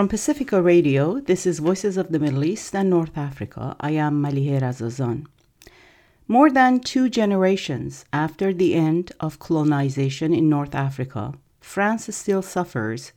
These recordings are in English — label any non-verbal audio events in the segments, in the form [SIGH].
From Pacifica Radio, this is Voices of the Middle East and North Africa. I am Malihera Razazan. More than two generations after the end of colonization in North Africa, France still suffers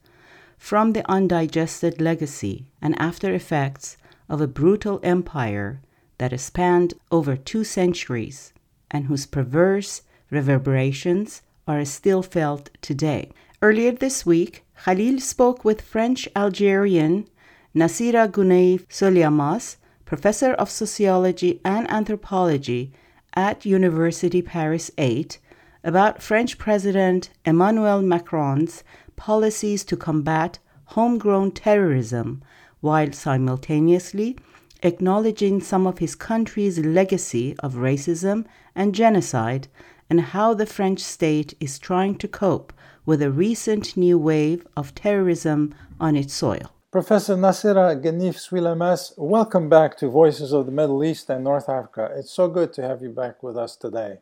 from the undigested legacy and after effects of a brutal empire that spanned over two centuries and whose perverse reverberations are still felt today. Earlier this week, Khalil spoke with French Algerian Nacira Guenif Souilamas, professor of sociology and anthropology at University Paris 8, about French President Emmanuel Macron's policies to combat homegrown terrorism while simultaneously acknowledging some of his country's legacy of racism and genocide and how the French state is trying to cope with a recent new wave of terrorism on its soil. Professor Nacira Guenif Souilamas, welcome back to Voices of the Middle East and North Africa. It's so good to have you back with us today.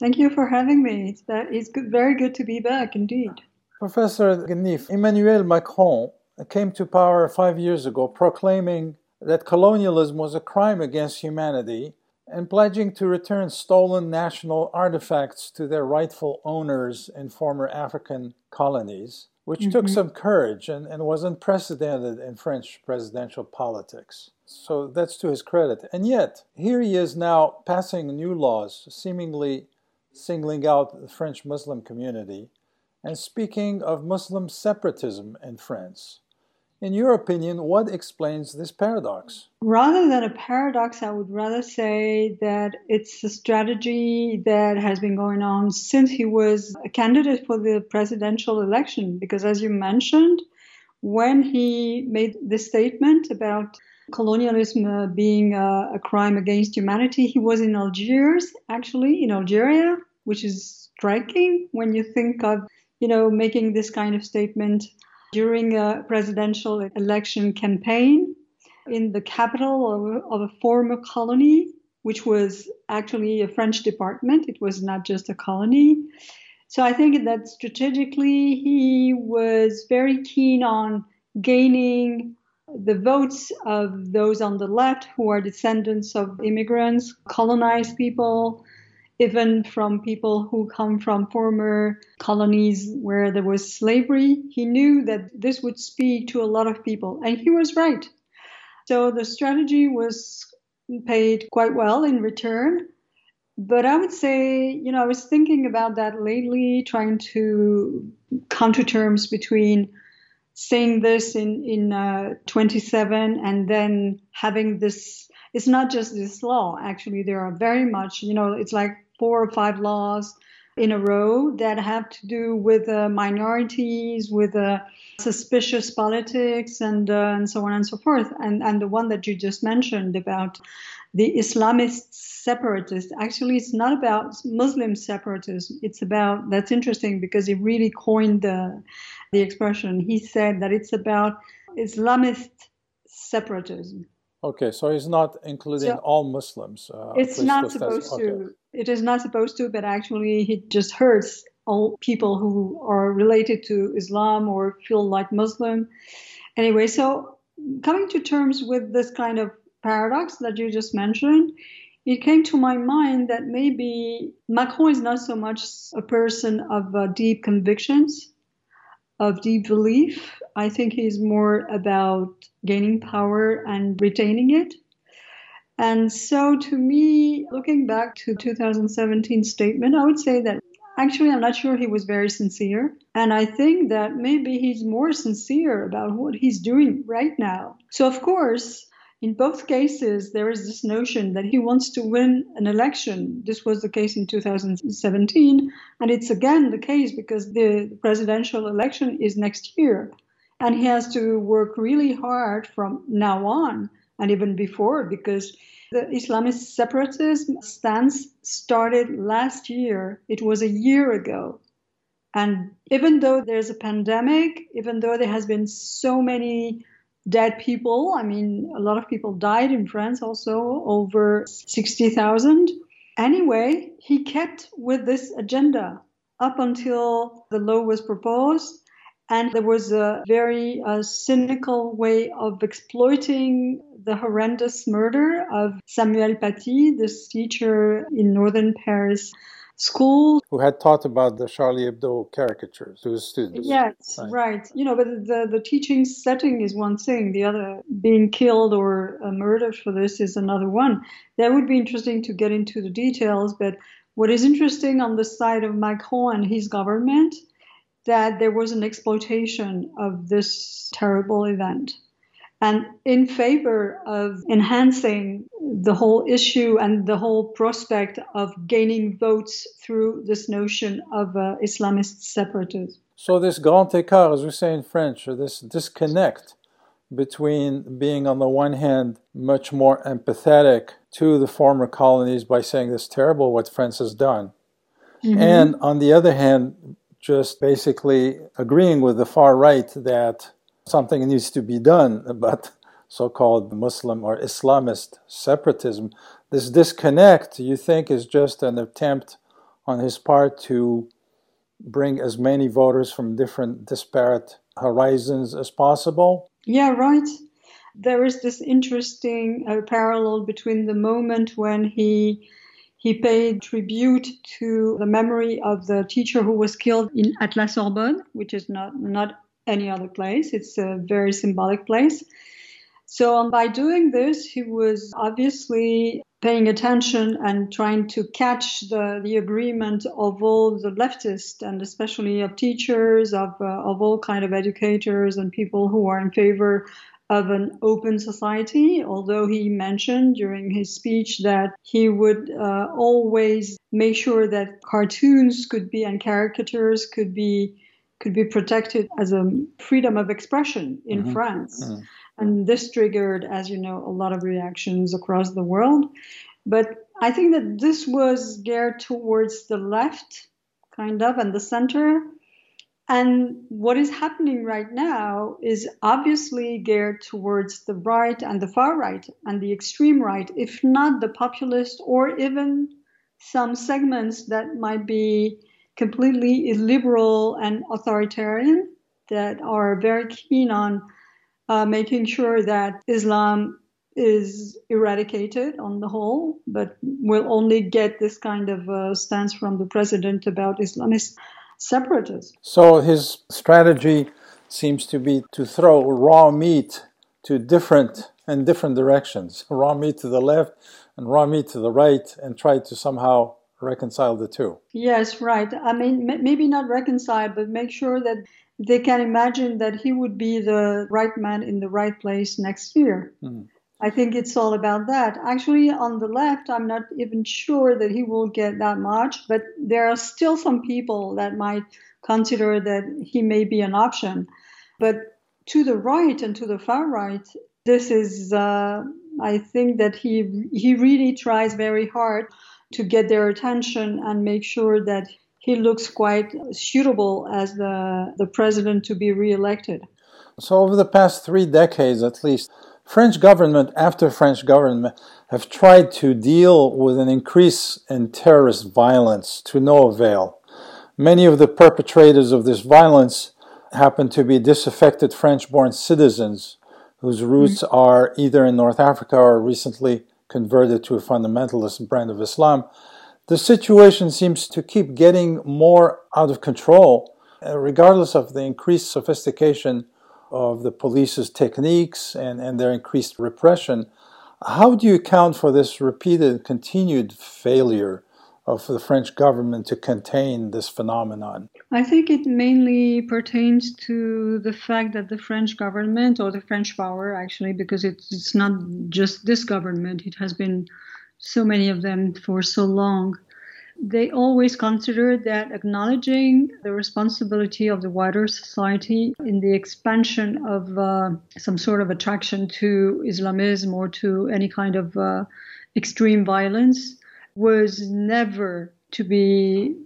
Thank you for having me. It's, uh, it's good, very good to be back indeed. Professor Guenif, Emmanuel Macron came to power five years ago proclaiming that colonialism was a crime against humanity and pledging to return stolen national artifacts to their rightful owners in former African colonies, which mm-hmm. took some courage and, and was unprecedented in French presidential politics. So that's to his credit. And yet, here he is now passing new laws, seemingly singling out the French Muslim community and speaking of Muslim separatism in France. In your opinion, what explains this paradox? Rather than a paradox, I would rather say that it's a strategy that has been going on since he was a candidate for the presidential election. Because, as you mentioned, when he made this statement about colonialism uh, being a crime against humanity, he was in Algiers, actually, in Algeria, which is striking when you think of, you know, making this kind of statement during a presidential election campaign in the capital of, a former colony, which was actually a French department. It was not just a colony. So I think that strategically he was very keen on gaining the votes of those on the left who are descendants of immigrants, colonized people, even from people who come from former colonies where there was slavery. He knew that this would speak to a lot of people, and he was right. So the strategy was paid quite well in return. But I would say, you know, I was thinking about that lately, trying to come to terms between saying this in in uh, 27 and then having this. It's not just this law. Actually, there are very much, you know, it's like four or five laws in a row that have to do with uh, minorities, with uh, suspicious politics, and uh, and so on and so forth. And and the one that you just mentioned about the Islamist separatists. Actually, it's not about Muslim separatism. It's about that's interesting because he really coined the the expression. He said that it's about Islamist separatism. Okay, so he's not including so all Muslims. Uh, it's not supposed okay. to. It is not supposed to, but actually, he just hurts all people who are related to Islam or feel like Muslim. Anyway, so coming to terms with this kind of paradox that you just mentioned, it came to my mind that maybe Macron is not so much a person of uh, deep convictions, of deep belief. I think he's more about gaining power and retaining it. And so, to me, looking back to 2017 statement, I would say that actually I'm not sure he was very sincere. And I think that maybe he's more sincere about what he's doing right now. So, of course, in both cases, there is this notion that he wants to win an election. This was the case in 2017, and it's again the case because the presidential election is next year. And he has to work really hard from now on and even before because the Islamist separatism stance started last year. It was a year ago. And even though there's a pandemic, even though there has been so many dead people. I mean, a lot of people died in France also, over 60,000. Anyway, he kept with this agenda up until the law was proposed. And there was a very uh, cynical way of exploiting the horrendous murder of Samuel Paty, this teacher in northern Paris school. Who had taught about the Charlie Hebdo caricatures to his students. Yes, right. right. You know, but the, the teaching setting is one thing. The other, being killed or uh, murdered for this is another one. That would be interesting to get into the details. But what is interesting on the side of Macron and his government that there was an exploitation of this terrible event and in favor of enhancing the whole issue and the whole prospect of gaining votes through this notion of uh, Islamist separatism. So, this grand écart, as we say in French, or this disconnect between being, on the one hand, much more empathetic to the former colonies by saying this terrible what France has done, mm-hmm. and on the other hand, just basically agreeing with the far right that something needs to be done about so called Muslim or Islamist separatism. This disconnect, you think, is just an attempt on his part to bring as many voters from different disparate horizons as possible? Yeah, right. There is this interesting uh, parallel between the moment when he he paid tribute to the memory of the teacher who was killed in at La Sorbonne, which is not, not any other place. It's a very symbolic place. So by doing this, he was obviously paying attention and trying to catch the, the agreement of all the leftists and especially of teachers, of, uh, of all kind of educators and people who are in favor of an open society, although he mentioned during his speech that he would uh, always make sure that cartoons could be and caricatures could be could be protected as a freedom of expression in mm-hmm. France. Mm-hmm. And this triggered, as you know, a lot of reactions across the world. But I think that this was geared towards the left, kind of, and the center. And what is happening right now is obviously geared towards the right and the far right and the extreme right, if not the populist or even some segments that might be completely illiberal and authoritarian that are very keen on uh, making sure that Islam is eradicated on the whole, but will only get this kind of uh, stance from the president about Islamist separatists. So his strategy seems to be to throw raw meat to different and different directions raw meat to the left and raw meat to the right and try to somehow reconcile the two yes right i mean maybe not reconcile but make sure that they can imagine that he would be the right man in the right place next year mm. I think it's all about that. Actually, on the left, I'm not even sure that he will get that much, but there are still some people that might consider that he may be an option. But to the right and to the far right, this is, uh, I think that he he really tries very hard to get their attention and make sure that he looks quite suitable as the the president to be reelected. So over the past three decades, at least French government after French government have tried to deal with an increase in terrorist violence to no avail. Many of the perpetrators of this violence happen to be disaffected French born citizens whose roots mm-hmm. are either in North Africa or recently converted to a fundamentalist brand of Islam. The situation seems to keep getting more out of control, uh, regardless of the increased sophistication of the police's techniques and, and their increased repression. How do you account for this repeated, continued failure of the French government to contain this phenomenon? I think it mainly pertains to the fact that the French government, or the French power actually, because it's, it's not just this government, it has been so many of them for so long, they always considered that acknowledging the responsibility of the wider society in the expansion of uh, some sort of attraction to Islamism or to any kind of uh, extreme violence was never to be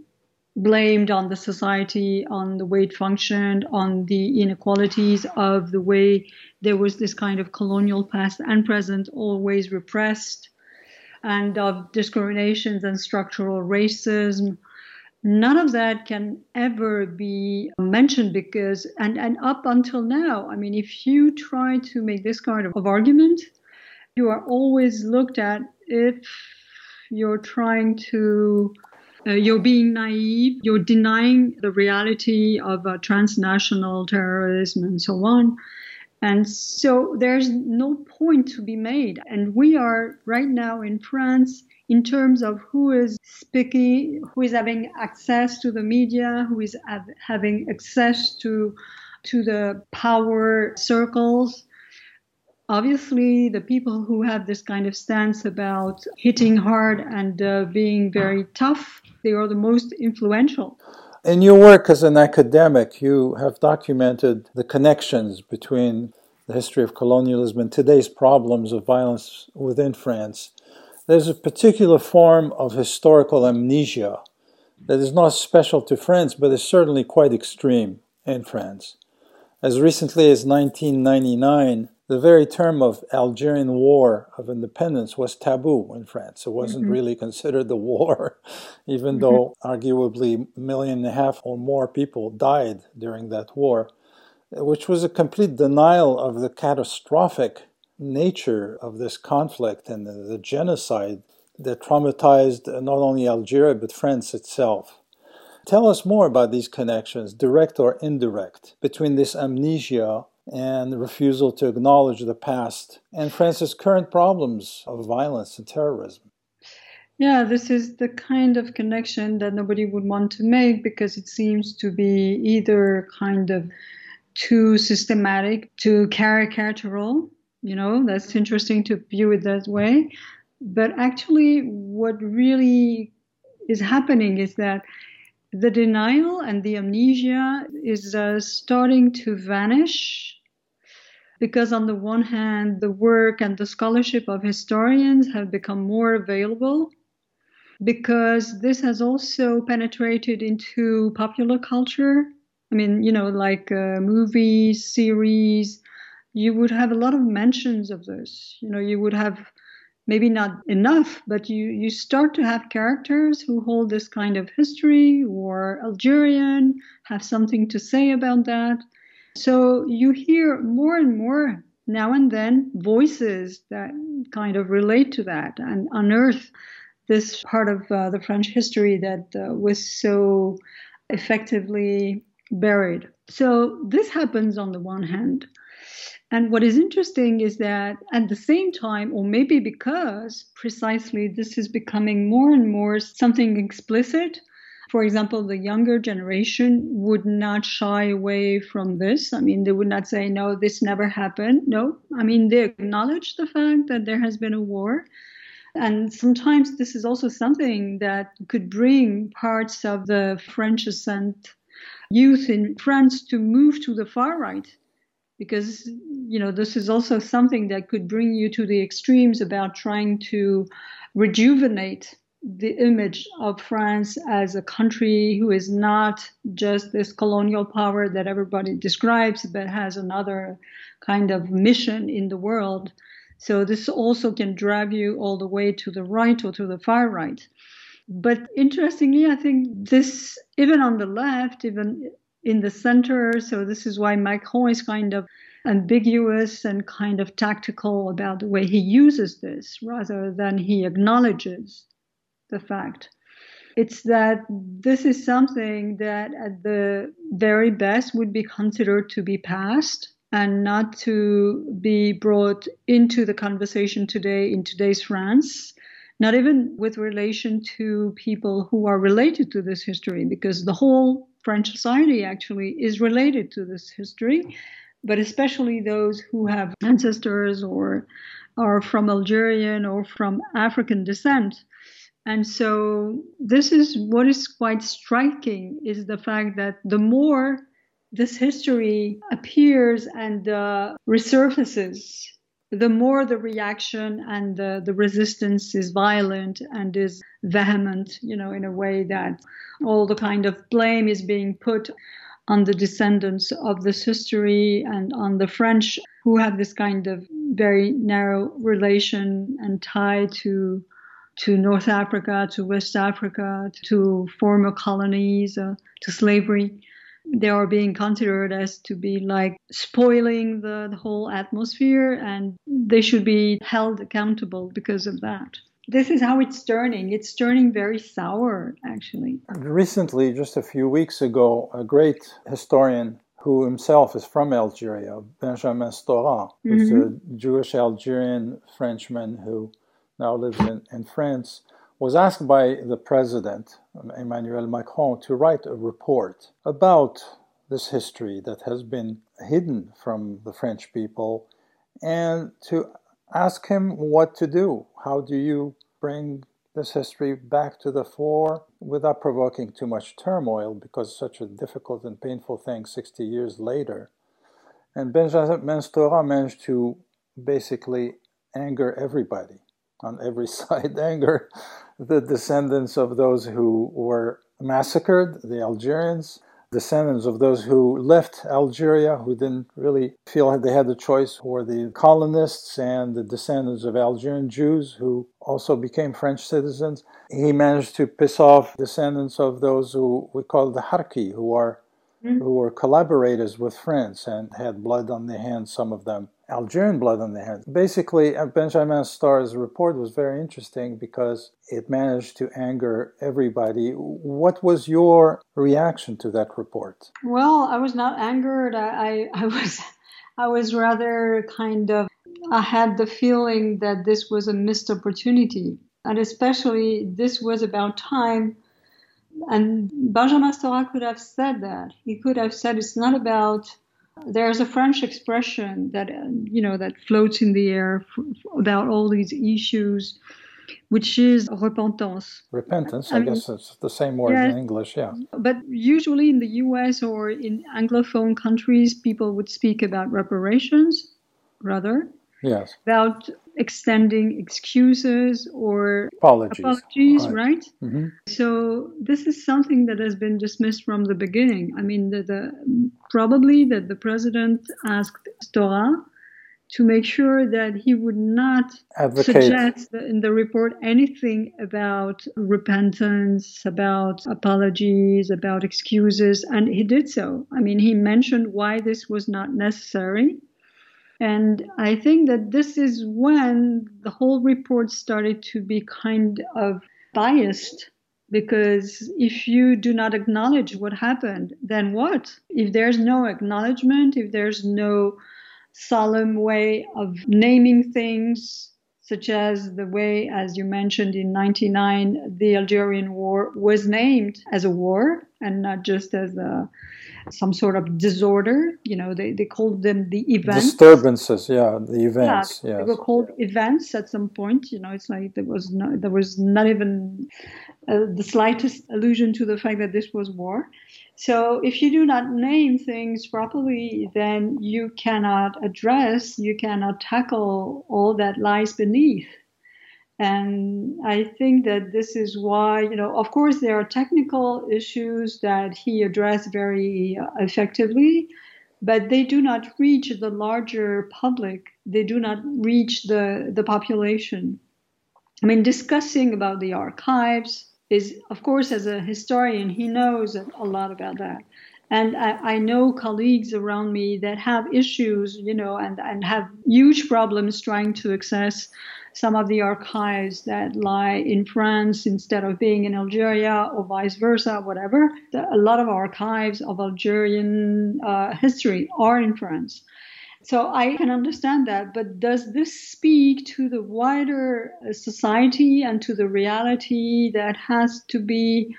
blamed on the society, on the way it functioned, on the inequalities of the way there was this kind of colonial past and present always repressed and of discriminations and structural racism. None of that can ever be mentioned because and and up until now i mean if you try to make this kind of, of argument you are always looked at if you're trying to uh, you're being naive. You're denying the reality of uh, transnational terrorism and so on. And so there's no point to be made. And we are right now in france in terms of who is speaking, who is having access to the media, who is have, having access to to the power circles. Obviously, the people who have this kind of stance about hitting hard and uh, being very tough, they are the most influential. In your work as an academic, you have documented the connections between the history of colonialism and today's problems of violence within France. There's a particular form of historical amnesia that is not special to France, but is certainly quite extreme in France. As recently as 1999, the very term of Algerian War of Independence was taboo in France. It wasn't mm-hmm. really considered the war, [LAUGHS] even mm-hmm. though arguably a million and a half or more people died during that war, which was a complete denial of the catastrophic nature of this conflict and the, the genocide that traumatized not only Algeria but France itself. Tell us more about these connections, direct or indirect, between this amnesia and refusal to acknowledge the past and France's current problems of violence and terrorism. Yeah, this is the kind of connection that nobody would want to make because it seems to be either kind of too systematic, too caricatural, you know, that's interesting to view it that way. But actually, what really is happening is that the denial and the amnesia is uh, starting to vanish because on the one hand the work and the scholarship of historians have become more available because this has also penetrated into popular culture i mean you know like uh, movies series you would have a lot of mentions of this. You know, you would have maybe not enough, but you, you start to have characters who hold this kind of history or Algerian, have something to say about that. So you hear more and more now and then voices that kind of relate to that and unearth this part of uh, the French history that uh, was so effectively buried. So this happens on the one hand. And what is interesting is that at the same time, or maybe because precisely this is becoming more and more something explicit, for example, the younger generation would not shy away from this. I mean, they would not say, no, this never happened. No, I mean, they acknowledge the fact that there has been a war. And sometimes this is also something that could bring parts of the French ascent youth in France to move to the far right because you know this is also something that could bring you to the extremes about trying to rejuvenate the image of France as a country who is not just this colonial power that everybody describes, but has another kind of mission in the world. So this also can drive you all the way to the right or to the far right. But interestingly, I think this, even on the left, even in the center. So this is why Macron is kind of ambiguous and kind of tactical about the way he uses this rather than he acknowledges the fact. It's that this is something that at the very best would be considered to be past and not to be brought into the conversation today in today's France, not even with relation to people who are related to this history, because the whole French society actually is related to this history, but especially those who have ancestors or are from Algerian or from African descent. And so this is what is quite striking is the fact that the more this history appears and uh, resurfaces, the more the reaction and the, the resistance is violent and is vehement, you know, in a way that all the kind of blame is being put on the descendants of this history and on the French who have this kind of very narrow relation and tie to to North Africa, to West Africa, to former colonies, uh, to slavery. They are being considered as to be like spoiling the, the whole atmosphere, and they should be held accountable because of that. This is how it's turning. It's turning very sour, actually. Recently, just a few weeks ago, a great historian who himself is from Algeria, Benjamin Stora, who's mm-hmm. a Jewish Algerian Frenchman who now lives in, in France, was asked by the president, Emmanuel Macron, to write a report about this history that has been hidden from the French people and to ask him what to do. How do you bring this history back to the fore without provoking too much turmoil because such a difficult and painful thing 60 years later? And Benjamin Stora managed to basically anger everybody on every [LAUGHS] side anger the descendants of those who were massacred, the Algerians, descendants of those who left Algeria, who didn't really feel they had the choice, were the colonists and the descendants of Algerian Jews who also became French citizens. He managed to piss off descendants of those who we call the Harki, who are mm-hmm. who were collaborators with France and had blood on their hands, some of them Algerian blood on their hands. Basically, uh, Benjamin Stora's report was very interesting because it managed to anger everybody. What was your reaction to that report? Well, I was not angered. I, I, I was, I was rather kind of. I had the feeling that this was a missed opportunity, and especially this was about time. And Benjamin Stora could have said that. He could have said it's not about there's a French expression that you know that floats in the air about all these issues, which is repentance. Repentance, I, I mean, guess it's the same word yes, in English, yeah. But usually in the U.S. or in Anglophone countries, people would speak about reparations, rather. Yes. About extending excuses or apologies, apologies right? right? Mm-hmm. So this is something that has been dismissed from the beginning. I mean, the, the, probably that the president asked Stora to make sure that he would not Advocate. suggest in the report anything about repentance, about apologies, about excuses, and he did so. I mean, he mentioned why this was not necessary and I think that this is when the whole report started to be kind of biased because if you do not acknowledge what happened, then what? If there's no acknowledgement, if there's no solemn way of naming things, such as the way, as you mentioned in 99, the Algerian War was named as a war and not just as a some sort of disorder. You know, they, they called them the events. Disturbances, yeah, the events. Yeah, yes. they were called events at some point. You know, it's like there was no, there was not even uh, the slightest allusion to the fact that this was war. So if you do not name things properly, then you cannot address, you cannot tackle all that lies beneath. And I think that this is why, you know, of course, there are technical issues that he addressed very effectively, but they do not reach the larger public. They do not reach the, the population. I mean, discussing about the archives is, of course, as a historian, he knows a lot about that. And I, I, know colleagues around me that have issues, you know, and, and have huge problems trying to access some of the archives that lie in France instead of being in Algeria or vice versa, whatever. A lot of archives of Algerian uh, history are in France. So I can understand that, but does this speak to the wider society and to the reality that has to be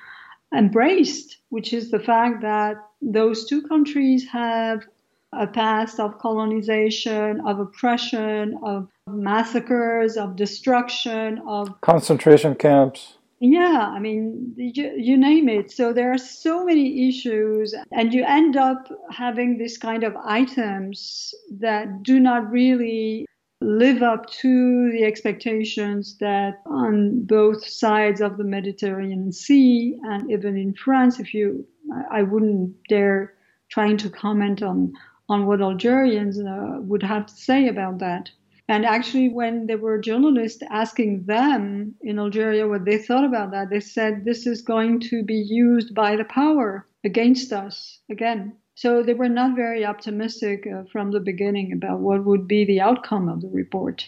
embraced, which is the fact that those two countries have a past of colonization, of oppression, of massacres, of destruction, of concentration camps. Yeah, I mean, you, you, name it. So there are so many issues, and you end up having this kind of items that do not really live up to the expectations that on both sides of the Mediterranean Sea and even in France, if you, I wouldn't dare trying to comment on on what Algerians uh, would have to say about that. And actually, when there were journalists asking them in Algeria what they thought about that, they said this is going to be used by the power against us again. So they were not very optimistic uh, from the beginning about what would be the outcome of the report.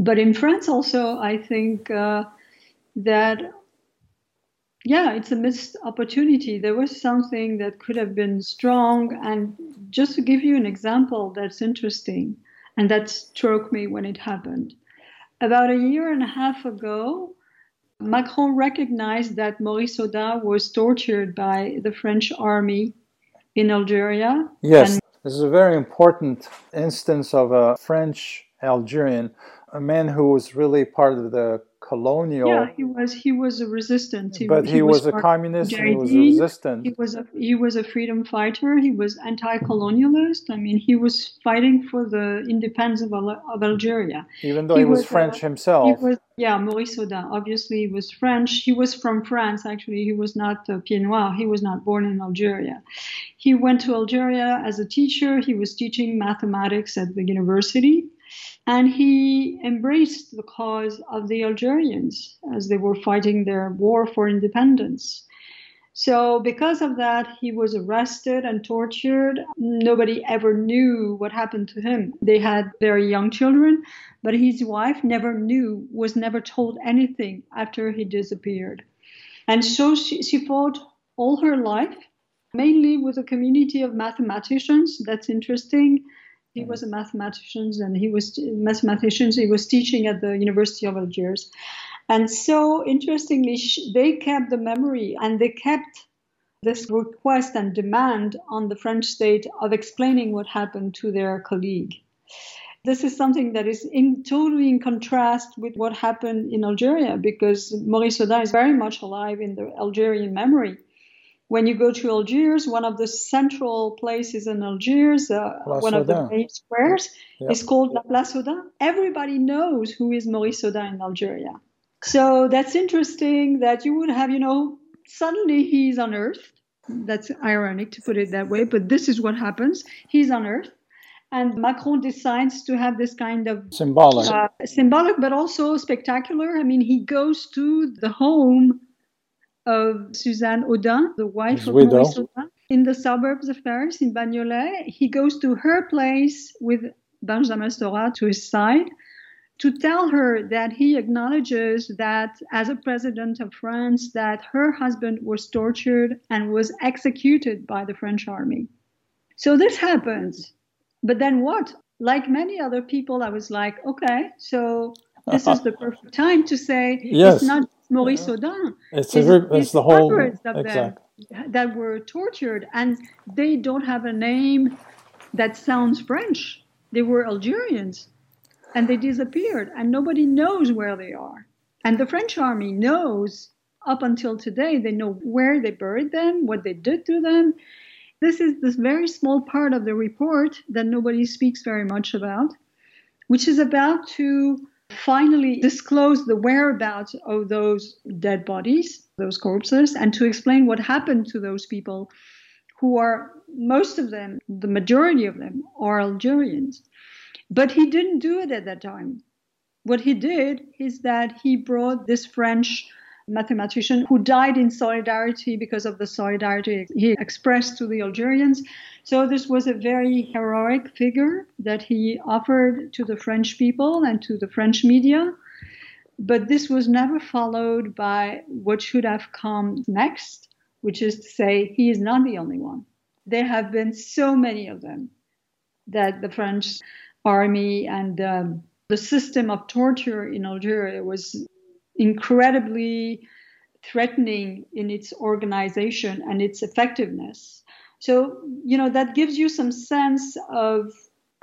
But in France, also, I think uh, that, yeah, it's a missed opportunity. There was something that could have been strong. And just to give you an example that's interesting, and that struck me when it happened. About a year and a half ago, Macron recognized that Maurice Audin was tortured by the French army in Algeria. Yes, and this is a very important instance of a French Algerian, a man who was really part of the colonial. Yeah, he was he was a resistant. He, but he, he was, was, a communist. He was resistant. He was a he was a freedom fighter. He was anti-colonialist. I mean, he was fighting for the independence of, of Algeria. Even though he, he was, was, French himself. He was, yeah, Maurice Audin. Obviously, he was French. He was from France. Actually, he was not a Pied Noir. He was not born in Algeria. He went to Algeria as a teacher. He was teaching mathematics at the university and he embraced the cause of the Algerians as they were fighting their war for independence. So, because of that, he was arrested and tortured. Nobody ever knew what happened to him. They had very young children, but his wife never knew, was never told anything after he disappeared. And so she, she fought all her life, mainly with a community of mathematicians. That's interesting he mm-hmm. was a mathematician and he was mathematicians. He was teaching at the University of Algiers. And so interestingly, they kept the memory and they kept this request and demand on the French state of explaining what happened to their colleague. This is something that is in, totally in contrast with what happened in Algeria because Maurice Audin is very much alive in the Algerian memory when you go to Algiers, one of the central places in Algiers, uh, one of the main squares, yep. is called La Place Audin. Everybody knows who is Maurice Audin in Algeria. So that's interesting that you would have, you know, suddenly he's unearthed. That's ironic to put it that way, but this is what happens. He's unearthed. And Macron decides to have this kind of symbolic, uh, symbolic, but also spectacular. I mean, he goes to the home of Suzanne Audin, the wife His of widow. Maurice Audin, in the suburbs of Paris, in Bagnolet. He goes to her place with Benjamin Stora to his side to tell her that he acknowledges that as a president of France that her husband was tortured and was executed by the French army. So this happens. But then what? Like many other people, I was like, okay, so this is the [LAUGHS] perfect time to say yes. it's not Maurice Audin. It's, a, it's the whole exactly. that were tortured, and they don't have a name that sounds French. They were Algerians, and they disappeared, and nobody knows where they are. And the French army knows up until today. They know where they buried them, what they did to them. This is this very small part of the report that nobody speaks very much about, which is about to finally disclose the whereabouts of those dead bodies, those corpses, and to explain what happened to those people who are, most of them, the majority of them, are Algerians. But he didn't do it at that time. What he did is that he brought this French mathematician who died in solidarity because of the solidarity he expressed to the Algerians. So this was a very heroic figure that he offered to the French people and to the French media. But this was never followed by what should have come next, which is to say, he is not the only one. There have been so many of them that the French army and um, the system of torture in Algeria was incredibly threatening in its organization and its effectiveness. So, you know, that gives you some sense of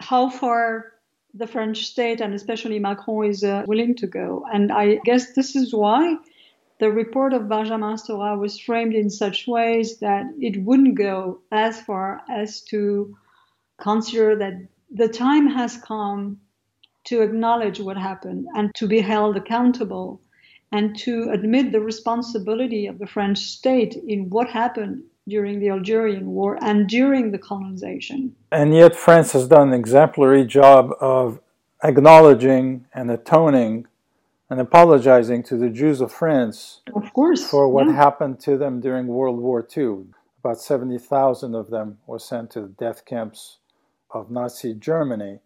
how far the French state and especially Macron is uh, willing to go. And I guess this is why the report of Benjamin Stora was framed in such ways that it wouldn't go as far as to consider that the time has come to acknowledge what happened and to be held accountable and to admit the responsibility of the French state in what happened during the Algerian War and during the colonization. And yet, France has done an exemplary job of acknowledging and atoning and apologizing to the Jews of France of course for what yeah. happened to them during World War II. About 70,000 of them were sent to the death camps of Nazi Germany.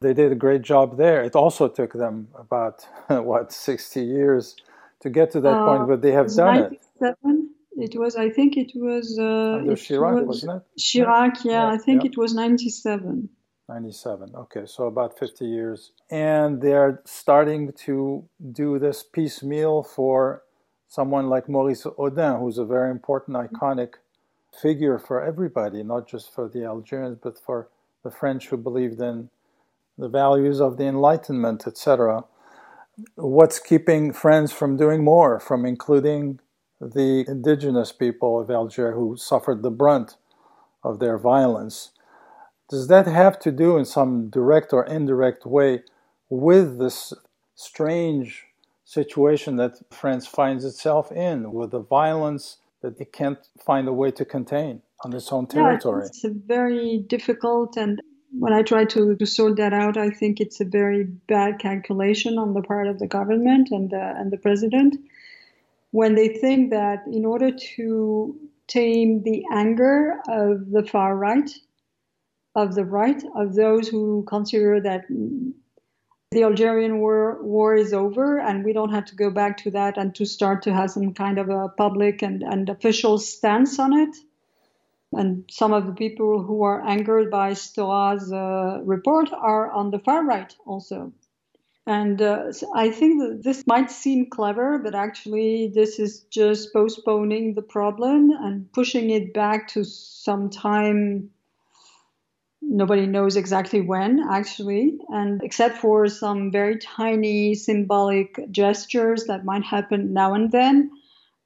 They did a great job there. It also took them about, [LAUGHS] what, 60 years to get to that Uh, point, but they have done it. 97 it was i think it was uh, Under it Chirac, was wasn't it? Chirac, yeah, Yeah, I think yeah. it was 97. 97. Okay, so about 50 years. And they're starting to do this piecemeal for someone like Maurice Audin, who's a very important, iconic figure for everybody, not just for the Algerians, but for the French who believed in the values of the Enlightenment, etc. What's keeping France from doing more, from including the indigenous people of Algeria who suffered the brunt of their violence? Does that have to do in some direct or indirect way with this strange situation that France finds itself in, with the violence that it can't find a way to contain on its own territory? Yeah, it's a very difficult, and when I try to, to sort that out, I think it's a very bad calculation on the part of the government and the, and the president when they think that in order to tame the anger of the far right, of the right, of those who consider that the Algerian war, war is over and we don't have to go back to that and to start to have some kind of a public and, and official stance on it. And some of the people who are angered by Stora's uh, report are on the far right also. And uh, so I think that this might seem clever, but actually, this is just postponing the problem and pushing it back to some time. Nobody knows exactly when, actually, and except for some very tiny symbolic gestures that might happen now and then.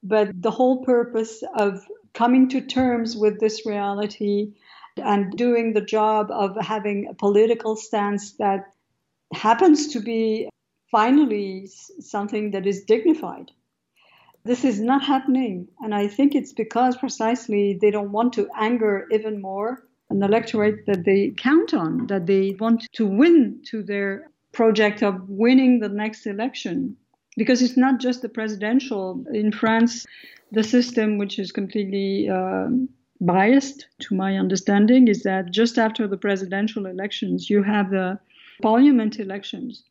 But the whole purpose of coming to terms with this reality and doing the job of having a political stance that happens to be finally something that is dignified. This is not happening. And I think it's because precisely they don't want to anger even more an electorate that they count on, that they want to win to their project of winning the next election. Because it's not just the presidential. In France, the system, which is completely uh, biased to my understanding, is that just after the presidential elections, you have the parliament elections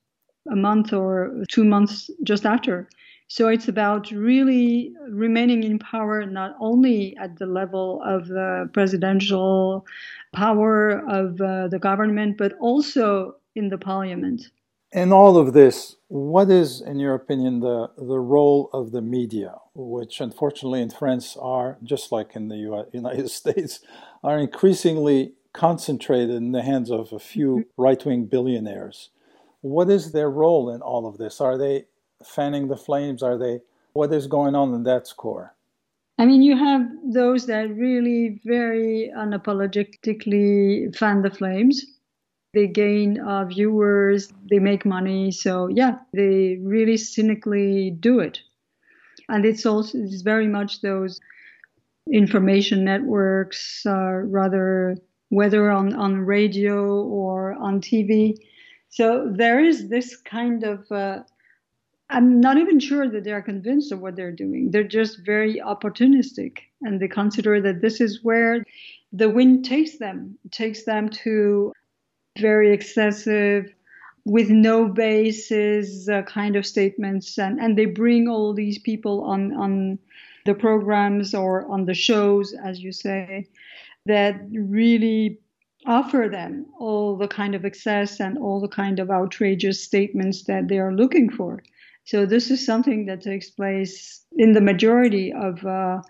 a month or two months just after. So it's about really remaining in power, not only at the level of the presidential power of uh, the government, but also in the parliament. In all of this, what is, in your opinion, the, the role of the media, which unfortunately in France are, just like in the US, United [LAUGHS] States, are increasingly concentrated in the hands of a few mm. right wing billionaires? What is their role in all of this? Are they fanning the flames? Are they, what is going on in that score? I mean, you have those that really very unapologetically fan the flames. They gain uh, viewers, they make money. So, yeah, they really cynically do it. And it's also it's very much those information networks, uh, rather, whether on, on radio or on TV. So, there is this kind of uh, I'm not even sure that they're convinced of what they're doing. They're just very opportunistic and they consider that this is where the wind takes them, takes them to very excessive, with no basis uh, kind of statements. And, and they bring all these people on, on the programs or on the shows, as you say, that really offer them all the kind of excess and all the kind of outrageous statements that they are looking for. So this is something that takes place in the majority of uh,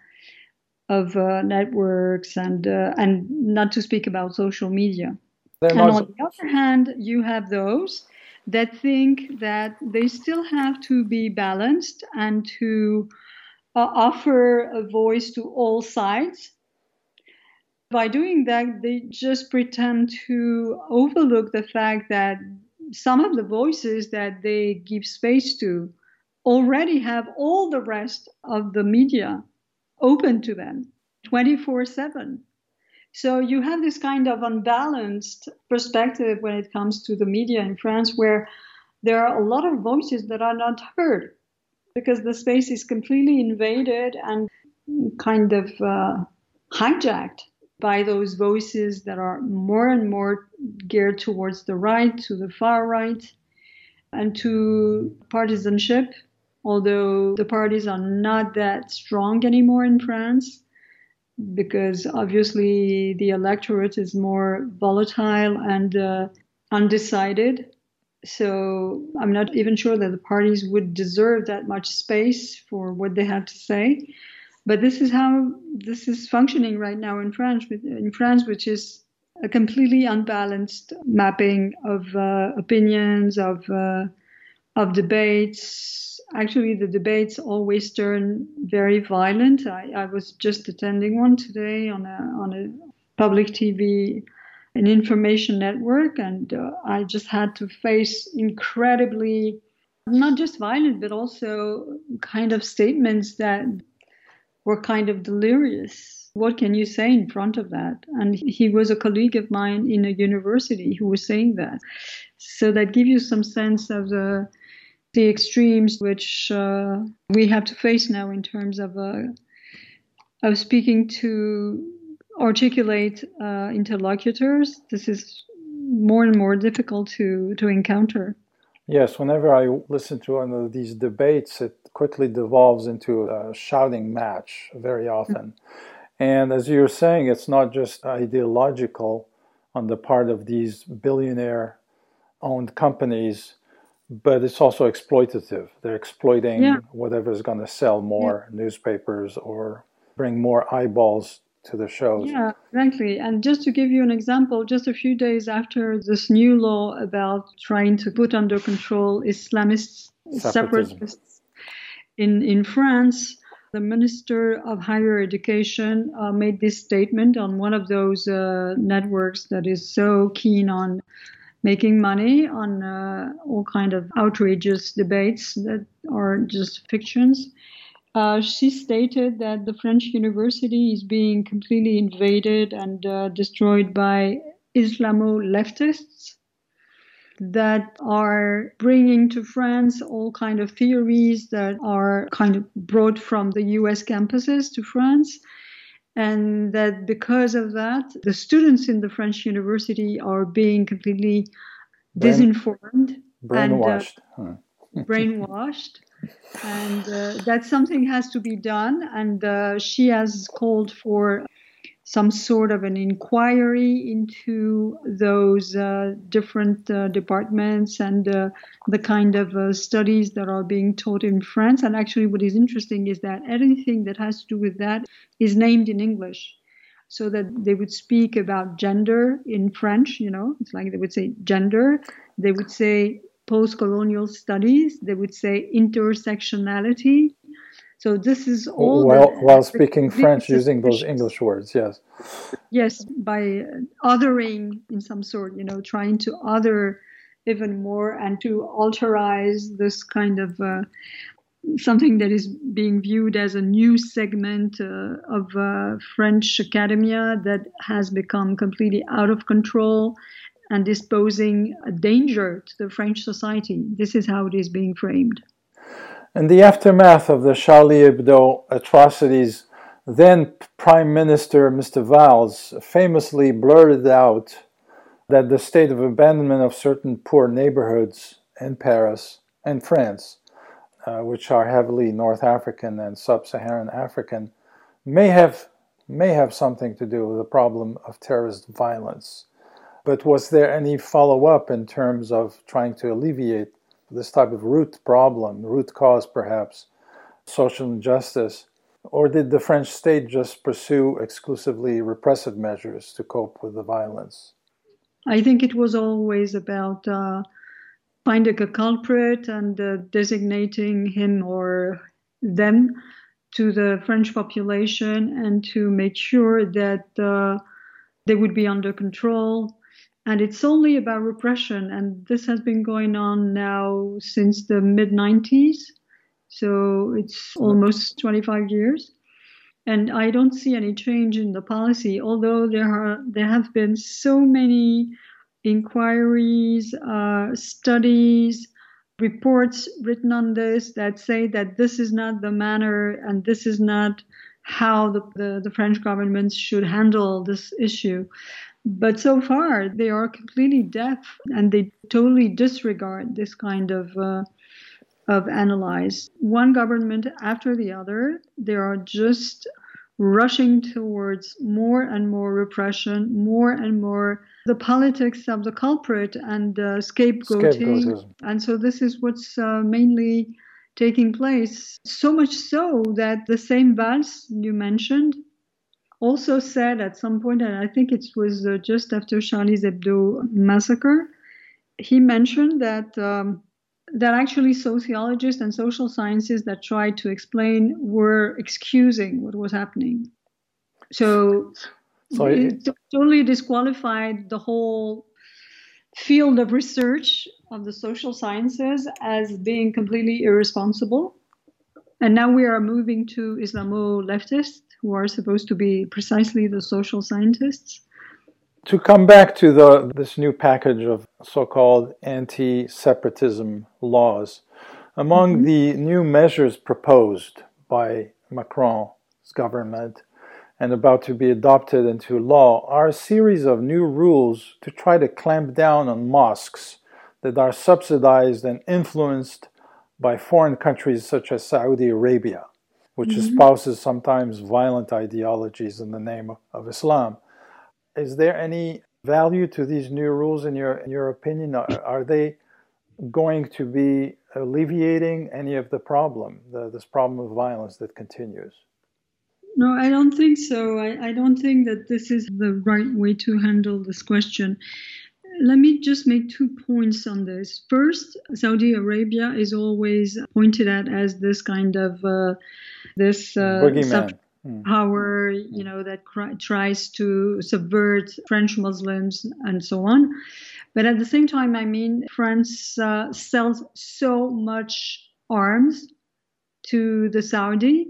of uh, networks and uh, and not to speak about social media. They're and on the other hand, you have those that think that they still have to be balanced and to uh, offer a voice to all sides. By doing that, they just pretend to overlook the fact that some of the voices that they give space to already have all the rest of the media open to them 24 7. So you have this kind of unbalanced perspective when it comes to the media in France, where there are a lot of voices that are not heard because the space is completely invaded and kind of uh, hijacked by those voices that are more and more geared towards the right, to the far right, and to partisanship, although the parties are not that strong anymore in France because obviously the electorate is more volatile and uh, undecided. So I'm not even sure that the parties would deserve that much space for what they have to say. But this is how this is functioning right now in France, in France, which is a completely unbalanced mapping of uh, opinions, of uh, of debates. Actually, the debates always turn very violent. I, I was just attending one today on a on a public TV, an information network, and uh, I just had to face incredibly not just violent, but also kind of statements that were kind of delirious. What can you say in front of that? And he was a colleague of mine in a university who was saying that. So that gives you some sense of the the extremes which uh, we have to face now in terms of uh, of speaking to articulate uh, interlocutors. This is more and more difficult to to encounter. Yes, whenever I listen to one of these debates, it quickly devolves into a shouting match very often. And as you're saying, it's not just ideological on the part of these billionaire owned companies, but it's also exploitative. They're exploiting yeah. whatever is going to sell more yeah. newspapers or bring more eyeballs to the shows. Yeah, exactly. And just to give you an example, just a few days after this new law about trying to put under control Islamist separatists in, in France, the Minister of Higher Education uh, made this statement on one of those uh, networks that is so keen on making money on uh, all kind of outrageous debates that are just fictions. Uh, she stated that the French university is being completely invaded and uh, destroyed by Islamo leftists that are bringing to France all kind of theories that are kind of brought from the US campuses to France. And that because of that, the students in the French university are being completely Brain, disinformed, brainwashed, and, uh, huh. [LAUGHS] brainwashed, and uh, that something has to be done. And uh, she has called for some sort of an inquiry into those uh, different uh, departments and uh, the kind of uh, studies that are being taught in France. And actually, what is interesting is that anything that has to do with that is named in English. So that they would speak about gender in French, you know, it's like they would say gender, they would say post colonial studies, they would say intersectionality. So this is all while, the, while speaking French using those English words, yes. Yes, by othering in some sort, you know, trying to other even more and to alterize this kind of uh, something that is being viewed as a new segment uh, of uh, French academia that has become completely out of control and disposing a danger to the French society. This is how it is being framed. In the aftermath of the Charlie Hebdo atrocities, then Prime Minister Mr. Valls famously blurted out that the state of abandonment of certain poor neighborhoods in Paris and France, uh, which are heavily North African and sub-Saharan African, may have may have something to do with the problem of terrorist violence. But was there any follow up in terms of trying to alleviate this type of root problem, root cause perhaps, social injustice? Or did the French state just pursue exclusively repressive measures to cope with the violence? I think it was always about uh, finding a culprit and uh, designating him or them to the French population and to make sure that uh, they would be under control and it's only about repression. And this has been going on now since the mid 90s. So it's almost 25 years. And I don't see any change in the policy, although there are there have been so many inquiries, uh, studies, reports written on this that say that this is not the manner and this is not how the, the, the French government should handle this issue. But so far, they are completely deaf and they totally disregard this kind of uh, of analyze. One government after the other, they are just rushing towards more and more repression, more and more the politics of the culprit and uh, scapegoating. And so this is what's uh, mainly taking place. So much so that the same Valls you mentioned also said at some point, and I think it was uh, just after Charlie Hebdo massacre, he mentioned that um, that actually sociologists and social sciences that tried to explain were excusing what was happening. So, so it totally disqualified the whole field of research of the social sciences as being completely irresponsible. And now we are moving to Islamo leftists who are supposed to be precisely the social scientists. To come back to the, this new package of so called anti separatism laws, among mm-hmm. the new measures proposed by Macron's government and about to be adopted into law are a series of new rules to try to clamp down on mosques that are subsidized and influenced by foreign countries such as Saudi Arabia, which mm-hmm. espouses sometimes violent ideologies in the name of Islam. Is there any value to these new rules in your in your opinion? Are, are they going to be alleviating any of the problem, the, this problem of violence that continues? No, I don't think so. I, I don't think that this is the right way to handle this question. Let me just make two points on this. First, Saudi Arabia is always pointed at as this kind of uh, this uh, sub- mm. power, you know, that cr- tries to subvert French Muslims and so on. But at the same time, I mean, France uh, sells so much arms to the Saudi.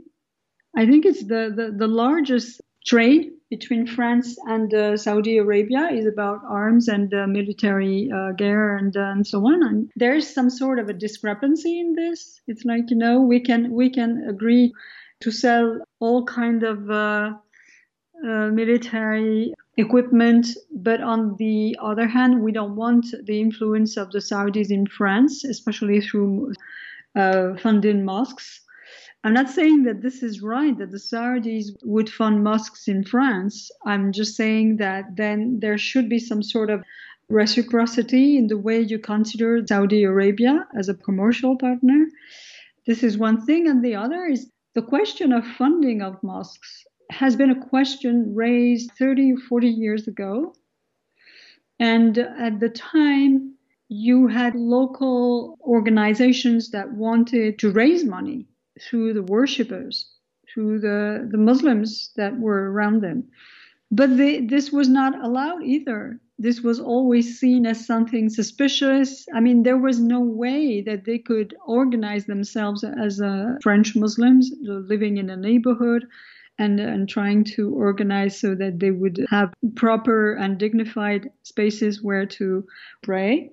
I think it's the, the, the largest trade between France and uh, Saudi Arabia is about arms and uh, military uh, gear and, uh, and so on. And there's some sort of a discrepancy in this. It's like you know we can we can agree to sell all kind of uh, uh, military equipment. But on the other hand, we don't want the influence of the Saudis in France, especially through uh, funding mosques. I'm not saying that this is right, that the Saudis would fund mosques in France. I'm just saying that then there should be some sort of reciprocity in the way you consider Saudi Arabia as a commercial partner. This is one thing. And the other is the question of funding of mosques has been a question raised 30 or 40 years ago. And at the time, you had local organizations that wanted to raise money through the worshippers, through the, the Muslims that were around them. But they, this was not allowed either this was always seen as something suspicious. I mean, there was no way that they could organize themselves as uh, French Muslims living in a neighborhood and, and trying to organize so that they would have proper and dignified spaces where to pray.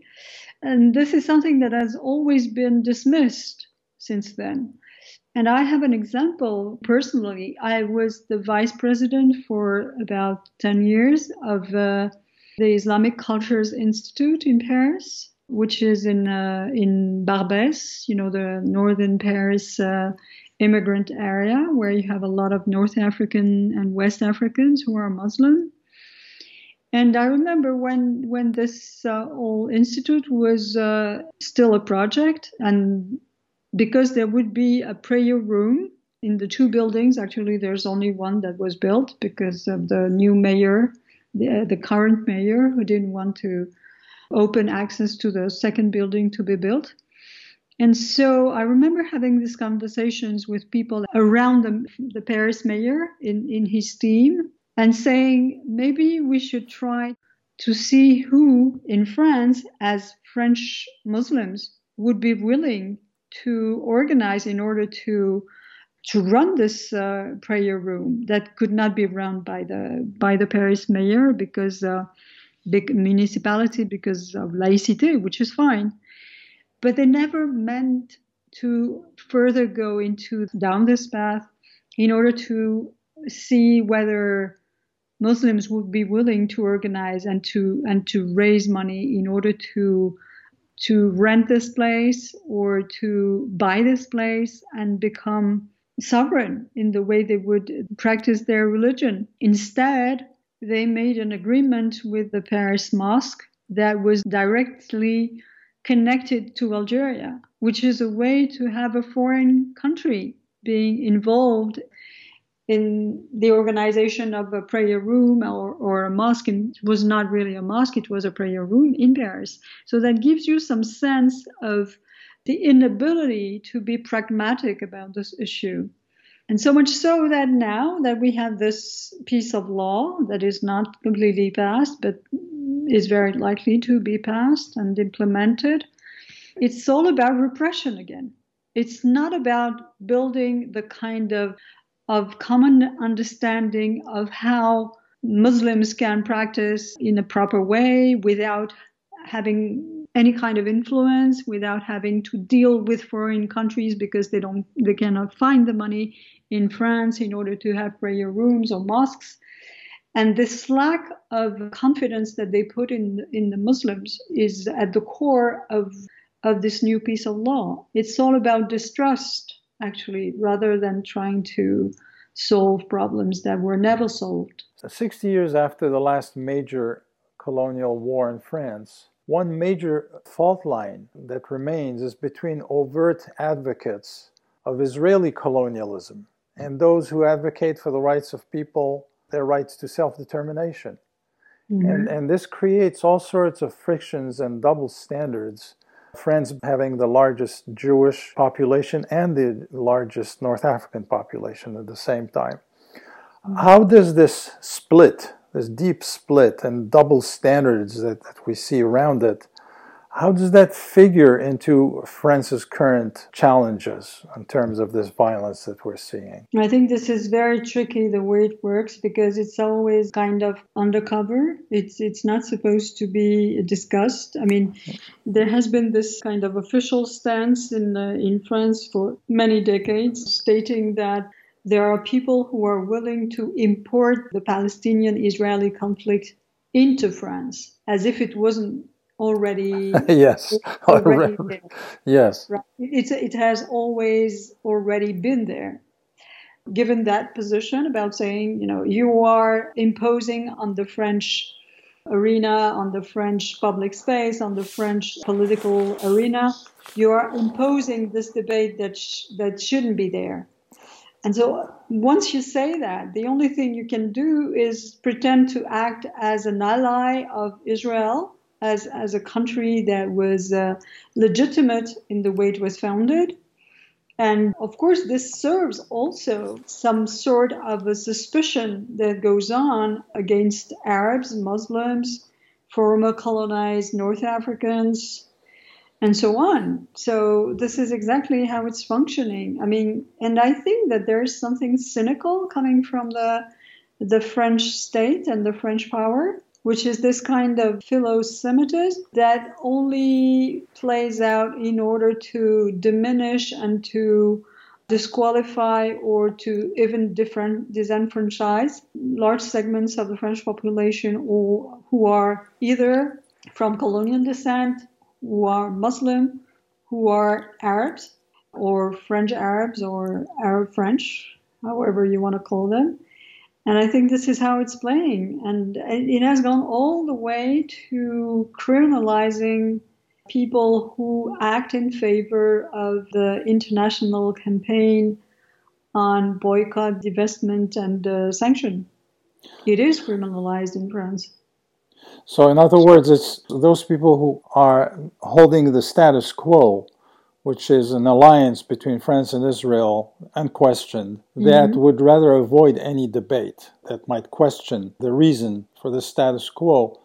And this is something that has always been dismissed since then. And I have an example personally. I was the vice president for about 10 years of uh, the Islamic Cultures Institute in Paris, which is in uh, in Barbès, you know, the northern Paris uh, immigrant area where you have a lot of North African and West Africans who are Muslim. And I remember when when this uh, whole institute was uh, still a project, and because there would be a prayer room in the two buildings. Actually, there's only one that was built because of the new mayor the, uh, the current mayor who didn't want to open access to the second building to be built. And so I remember having these conversations with people around the, the Paris mayor in, in his team and saying maybe we should try to see who in France, as French Muslims, would be willing to organize in order to to run this uh, prayer room that could not be run by the by the Paris mayor because uh, big municipality because of laïcité, which is fine. But they never meant to further go into down this path in order to see whether Muslims would be willing to organize and to and to raise money in order to to rent this place or to buy this place and become sovereign in the way they would practice their religion. Instead, they made an agreement with the Paris Mosque that was directly connected to Algeria, which is a way to have a foreign country being involved in the organization of a prayer room or, or a mosque. It was not really a mosque, it was a prayer room in Paris. So that gives you some sense of the inability to be pragmatic about this issue. And so much so that now that we have this piece of law that is not completely passed, but is very likely to be passed and implemented, it's all about repression again. It's not about building the kind of, of common understanding of how Muslims can practice in a proper way without having any kind of influence without having to deal with foreign countries because they don't they cannot find the money in France in order to have prayer rooms or mosques. And this lack of confidence that they put in in the Muslims is at the core of of this new piece of law. It's all about distrust, actually, rather than trying to solve problems that were never solved. 60 years after the last major colonial war in France, one major fault line that remains is between overt advocates of Israeli colonialism and those who advocate for the rights of people, their rights to self determination. Mm-hmm. And, and this creates all sorts of frictions and double standards. France having the largest Jewish population and the largest North African population at the same time. Mm-hmm. How does this split, this deep split and double standards that, that we see around it, how does that figure into France's current challenges in terms of this violence that we're seeing? I think this is very tricky the way it works because it's always kind of undercover. It's it's not supposed to be discussed. I mean, there has been this kind of official stance in uh, in France for many decades stating that there are people who are willing to import the Palestinian-Israeli conflict into France as if it wasn't already [LAUGHS] yes [LAUGHS] already there. yes right. it's it has always already been there given that position about saying you know you are imposing on the french arena on the french public space on the french political arena you are imposing this debate that sh- that shouldn't be there and so once you say that the only thing you can do is pretend to act as an ally of israel as, as a country that was uh, legitimate in the way it was founded. And of course, this serves also some sort of a suspicion that goes on against Arabs, Muslims, former colonized North Africans, and so on. So, this is exactly how it's functioning. I mean, and I think that there's something cynical coming from the, the French state and the French power which is this kind of philo-Semitism that only plays out in order to diminish and to disqualify or to even different disenfranchise large segments of the French population or who are either from colonial descent, who are Muslim, who are Arabs or French Arabs or Arab French, however you want to call them. And I think this is how it's playing. And it has gone all the way to criminalizing people who act in favor of the international campaign on boycott, divestment, and uh, sanction. It is criminalized in France. So, in other words, it's those people who are holding the status quo which is an alliance between France and Israel, unquestioned, mm-hmm. that would rather avoid any debate that might question the reason for the status quo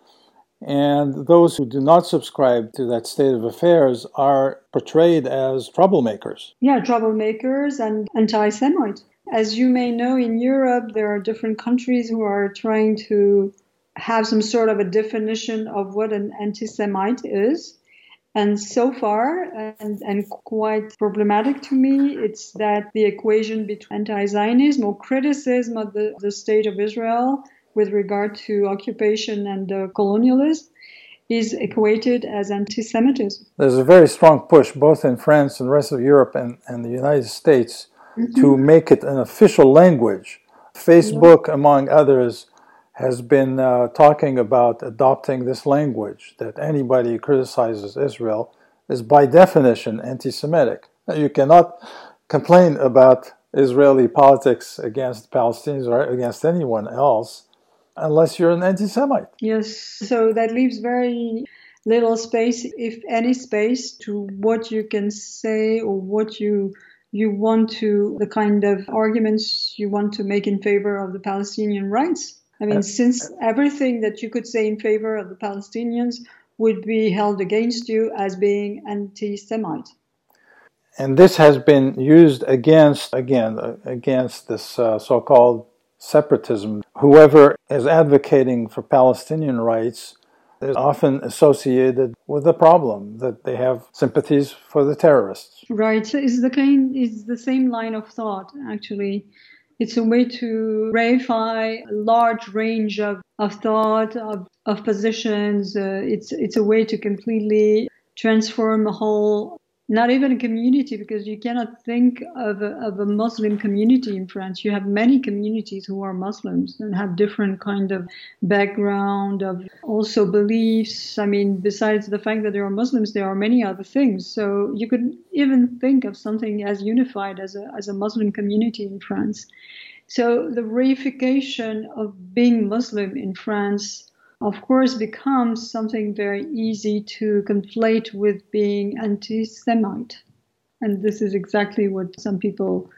And those who do not subscribe to that state of affairs are portrayed as troublemakers. Yeah, troublemakers and anti Semite. As you may know, in Europe, there are different countries who are trying to have some sort of a definition of what an anti Semite is. And so far, and, and, quite problematic to me, it's that the equation between anti Zionism or criticism of the, the state of Israel with regard to occupation and uh, colonialism is equated as anti Semitism. There's a very strong push, both in France and the rest of Europe and, and the United States, mm-hmm. to make it an official language. Facebook, yeah. among others, has been uh, talking about adopting this language that anybody who criticizes Israel is by definition anti Semitic. You cannot complain about Israeli politics against Palestinians or against anyone else unless you're an anti Semite. Yes, so that leaves very little space, if any space, to what you can say or what you you want to the kind of arguments you want to make in favor of the Palestinian rights. I mean, since everything that you could say in favor of the Palestinians would be held against you as being anti Semite. And this has been used against, again, against this uh, so called separatism. Whoever is advocating for Palestinian rights is often associated with the problem that they have sympathies for the terrorists. Right. So it's the kind is the same line of thought actually. It's a way to reify a large range of, of thought, of, of positions. Uh, it's, it's a way to completely transform a whole not even a community because you cannot think of a, of a muslim community in france. You have many communities who are muslims and have different kind of background of also beliefs. I mean besides the fact that there are muslims there are many other things. So you could even think of something as unified as a, as a muslim community in france. So the reification of being muslim in france of course, becomes something very easy to conflate with being anti Semite. And this is exactly what some people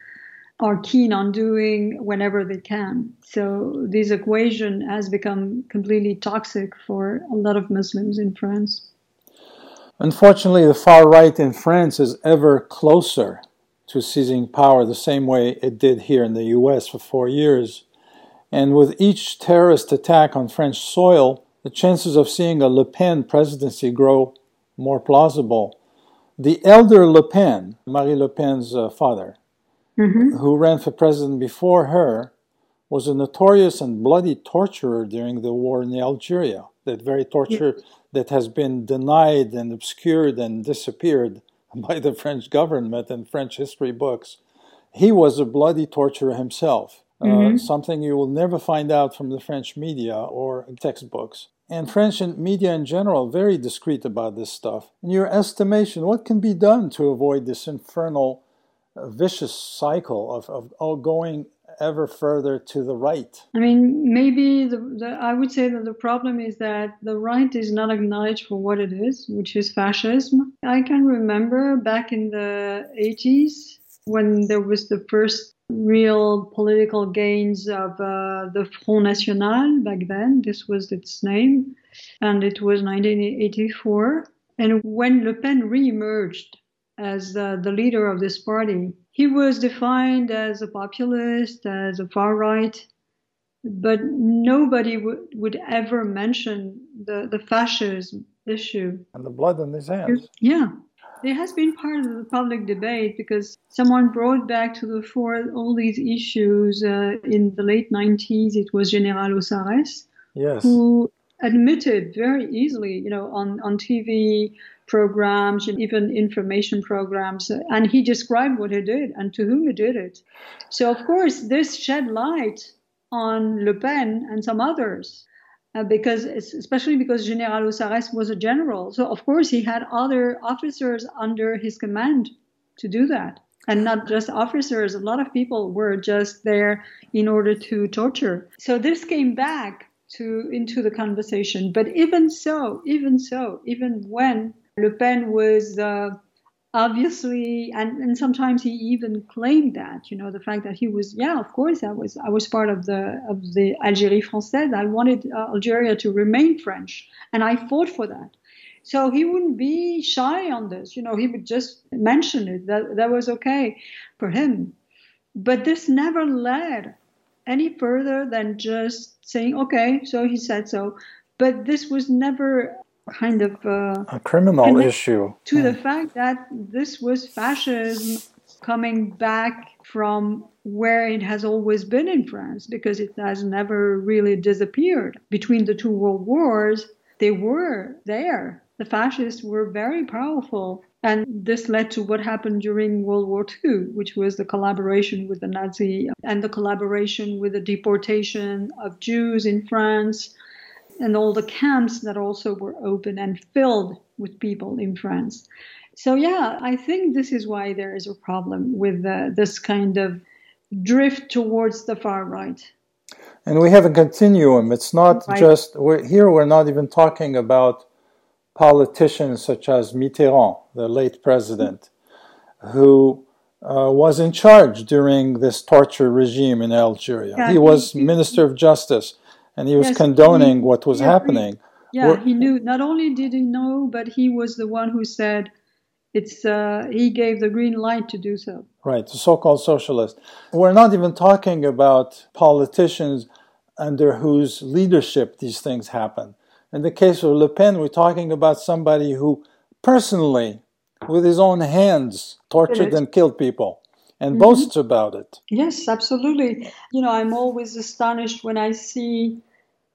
are keen on doing whenever they can. So this equation has become completely toxic for a lot of Muslims in France. Unfortunately, the far right in France is ever closer to seizing power the same way it did here in the US for four years. And with each terrorist attack on French soil, the chances of seeing a Le Pen presidency grow more plausible. The elder Le Pen, Marine Le Pen's uh, father, mm-hmm. who ran for president before her, was a notorious and bloody torturer during the war in Algeria. That very torture yes. that has been denied and obscured and disappeared [LAUGHS] by the French government and French history books. He was a bloody torturer himself. Uh, mm-hmm. something you will never find out from the French media or textbooks. And French media in general, very discreet about this stuff. In your estimation, what can be done to avoid this infernal, uh, vicious cycle of, of oh, going ever further to the right? I mean, maybe the, the, I would say that the problem is that the right is not acknowledged for what it is, which is fascism. I can remember back in the 80s when there was the first real political gains of uh, the Front National back then. This was its name, and it was 1984. And when Le Pen re-emerged as uh, the leader of this party, he was defined as a populist, as a far right, but nobody w- would ever mention the, the fascism issue. And the blood on his hands. Yeah, it has been part of the public debate because someone brought back to the fore all these issues uh, in the late 90s. It was General Aussaresses, yes. who admitted very easily, you know, on, on TV programs and even information programs, and he described what he did and to whom he did it. So, of course, this shed light on Le Pen and some others uh, because especially because General Aussaresses was a general. So of course he had other officers under his command to do that. And not just officers, a lot of people were just there in order to torture. So this came back to into the conversation. But even so, even so, even when Le Pen was uh, obviously and, and sometimes he even claimed that you know the fact that he was yeah of course i was i was part of the of the algérie française. I wanted uh, algeria to remain french and i fought for that. So he wouldn't be shy on this. You know he would just mention it that that was okay for him. But this never led any further than just saying okay so he said so. But this was never kind of uh, a criminal issue to yeah. the fact that this was fascism coming back from where it has always been in France because it has never really disappeared. Between the two world wars, they were there. The fascists were very powerful. And this led to what happened during World War II, which was the collaboration with the Nazi and the collaboration with the deportation of Jews in France and all the camps that also were open and filled with people in France. So, yeah, I think this is why there is a problem with uh, this kind of drift towards the far right. And we have a continuum. It's not right. just, we're, here we're not even talking about politicians such as Mitterrand, the late president, who uh, was in charge during this torture regime in Algeria. Yeah, he was he, Minister of Justice and he was yes, condoning he, what was happening. Yeah, he knew. Not only did he know, but he was the one who said, "It's." Uh, he gave the green light to do so. Right, the so-called socialist. We're not even talking about politicians under whose leadership these things happen. In the case of Le Pen, we're talking about somebody who personally, with his own hands, tortured and killed people and mm-hmm. boasts about it. Yes, absolutely. You know, I'm always astonished when I see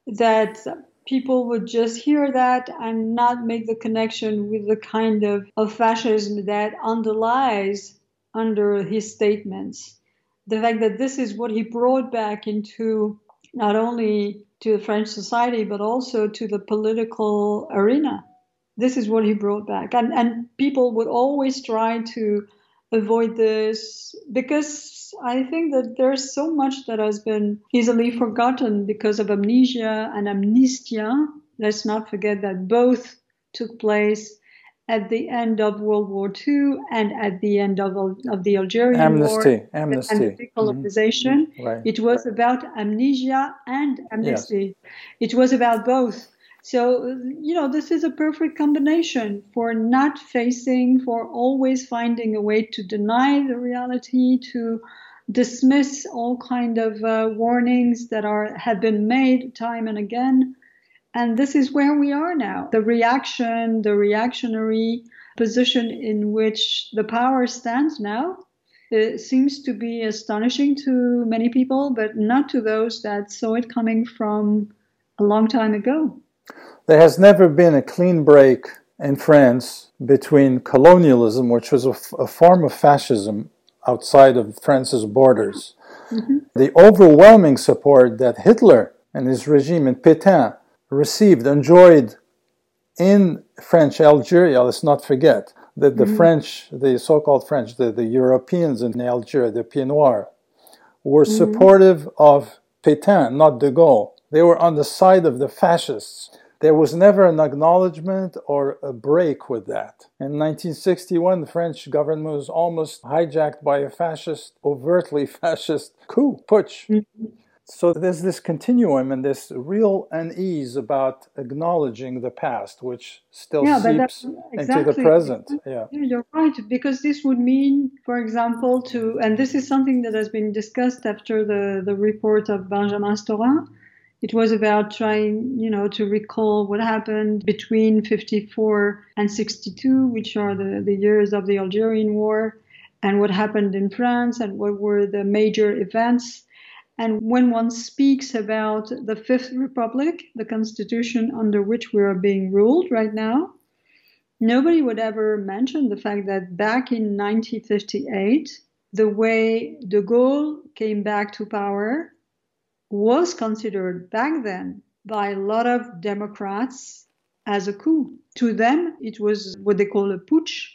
that people would just hear that and not make the connection with the kind of, of fascism that underlies under his statements. The fact that this is what he brought back into not only to the French society, but also to the political arena. This is what he brought back. And, and people would always try to avoid this because I think that there's so much that has been easily forgotten because of amnesia and amnestia. Let's not forget that both took place at the end of World War II and at the end of, of the Algerian amnesty, War amnesty. and decolonization. Mm-hmm. Right. It was about amnesia and amnesty. Yes. It was about both. So, you know, this is a perfect combination for not facing, for always finding a way to deny the reality, to dismiss all kind of uh, warnings that are have been made time and again. And this is where we are now. The reaction, the reactionary position in which the power stands now it seems to be astonishing to many people, but not to those that saw it coming from a long time ago. There has never been a clean break in France between colonialism, which was a, f- a form of fascism outside of France's borders, mm-hmm. the overwhelming support that Hitler and his regime and Pétain received, enjoyed in French Algeria. Let's not forget that the mm-hmm. French, the so called French, the, the Europeans in Algeria, the Pieds Noirs, were mm-hmm. supportive of Pétain, not de Gaulle. They were on the side of the fascists. There was never an acknowledgement or a break with that. In 1961, the French government was almost hijacked by a fascist, overtly [LAUGHS] fascist coup, putsch. Mm-hmm. So there's this continuum and this real unease about acknowledging the past, which still yeah, seeps exactly. into the present. Yeah. yeah, you're right. Because this would mean, for example, to and this is something that has been discussed after the the report of Benjamin Stora it was about trying, you know, to recall what happened between 54 and 62, which are the, the years of the Algerian War, and what happened in France and what were the major events. And when one speaks about the Fifth Republic, the constitution under which we are being ruled right now, nobody would ever mention the fact that back in 1958, the way de Gaulle came back to power was considered back then by a lot of Democrats as a coup. To them, it was what they call a putsch.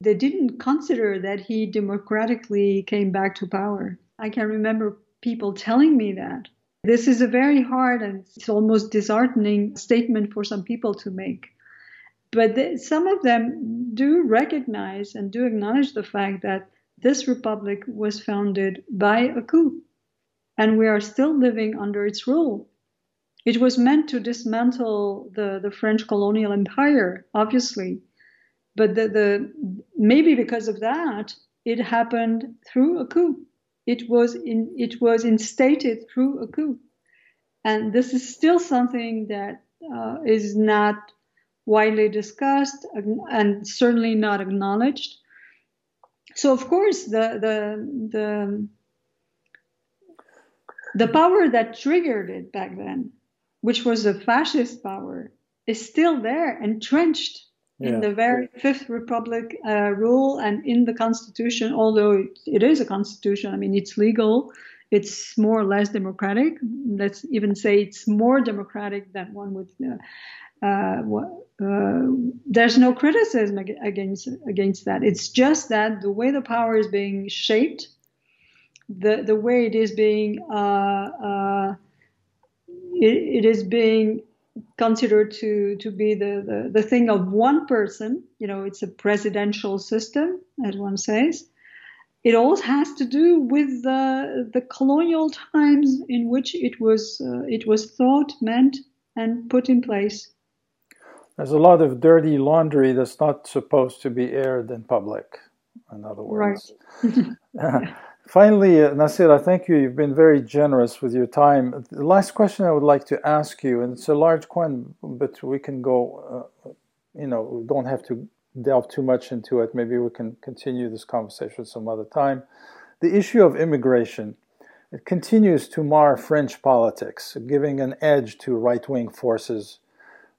They didn't consider that he democratically came back to power. I can remember people telling me that. This is a very hard and it's almost disheartening statement for some people to make. but they, some of them do recognize and do acknowledge the fact that this republic was founded by a coup, and we are still living under its rule. It was meant to dismantle the, the French colonial empire, obviously, but the, the maybe because of that, it happened through a coup. It was in, it was instated through a coup, and this is still something that uh, is not widely discussed and certainly not acknowledged. So of course the the the the power that triggered it back then, which was a fascist power, is still there, entrenched yeah. in the very Fifth Republic uh, rule and in the Constitution. Although it, it is a constitution, I mean it's legal. It's more or less democratic. Let's even say it's more democratic than one would uh, uh, uh, there's no criticism against against that. It's just that the way the power is being shaped, the the way it is being uh, uh, it, it is being considered to to be the, the the thing of one person. You know, it's a presidential system, as one says. It all has to do with the the colonial times in which it was uh, it was thought, meant, and put in place. There's a lot of dirty laundry that's not supposed to be aired in public, in other words. Right. [LAUGHS] [LAUGHS] Finally, uh, Nacira, thank you. You've been very generous with your time. The last question I would like to ask you, and it's a large one, but we can go, uh, you know, we don't have to delve too much into it. Maybe we can continue this conversation some other time. The issue of immigration. It continues to mar French politics, giving an edge to right wing forces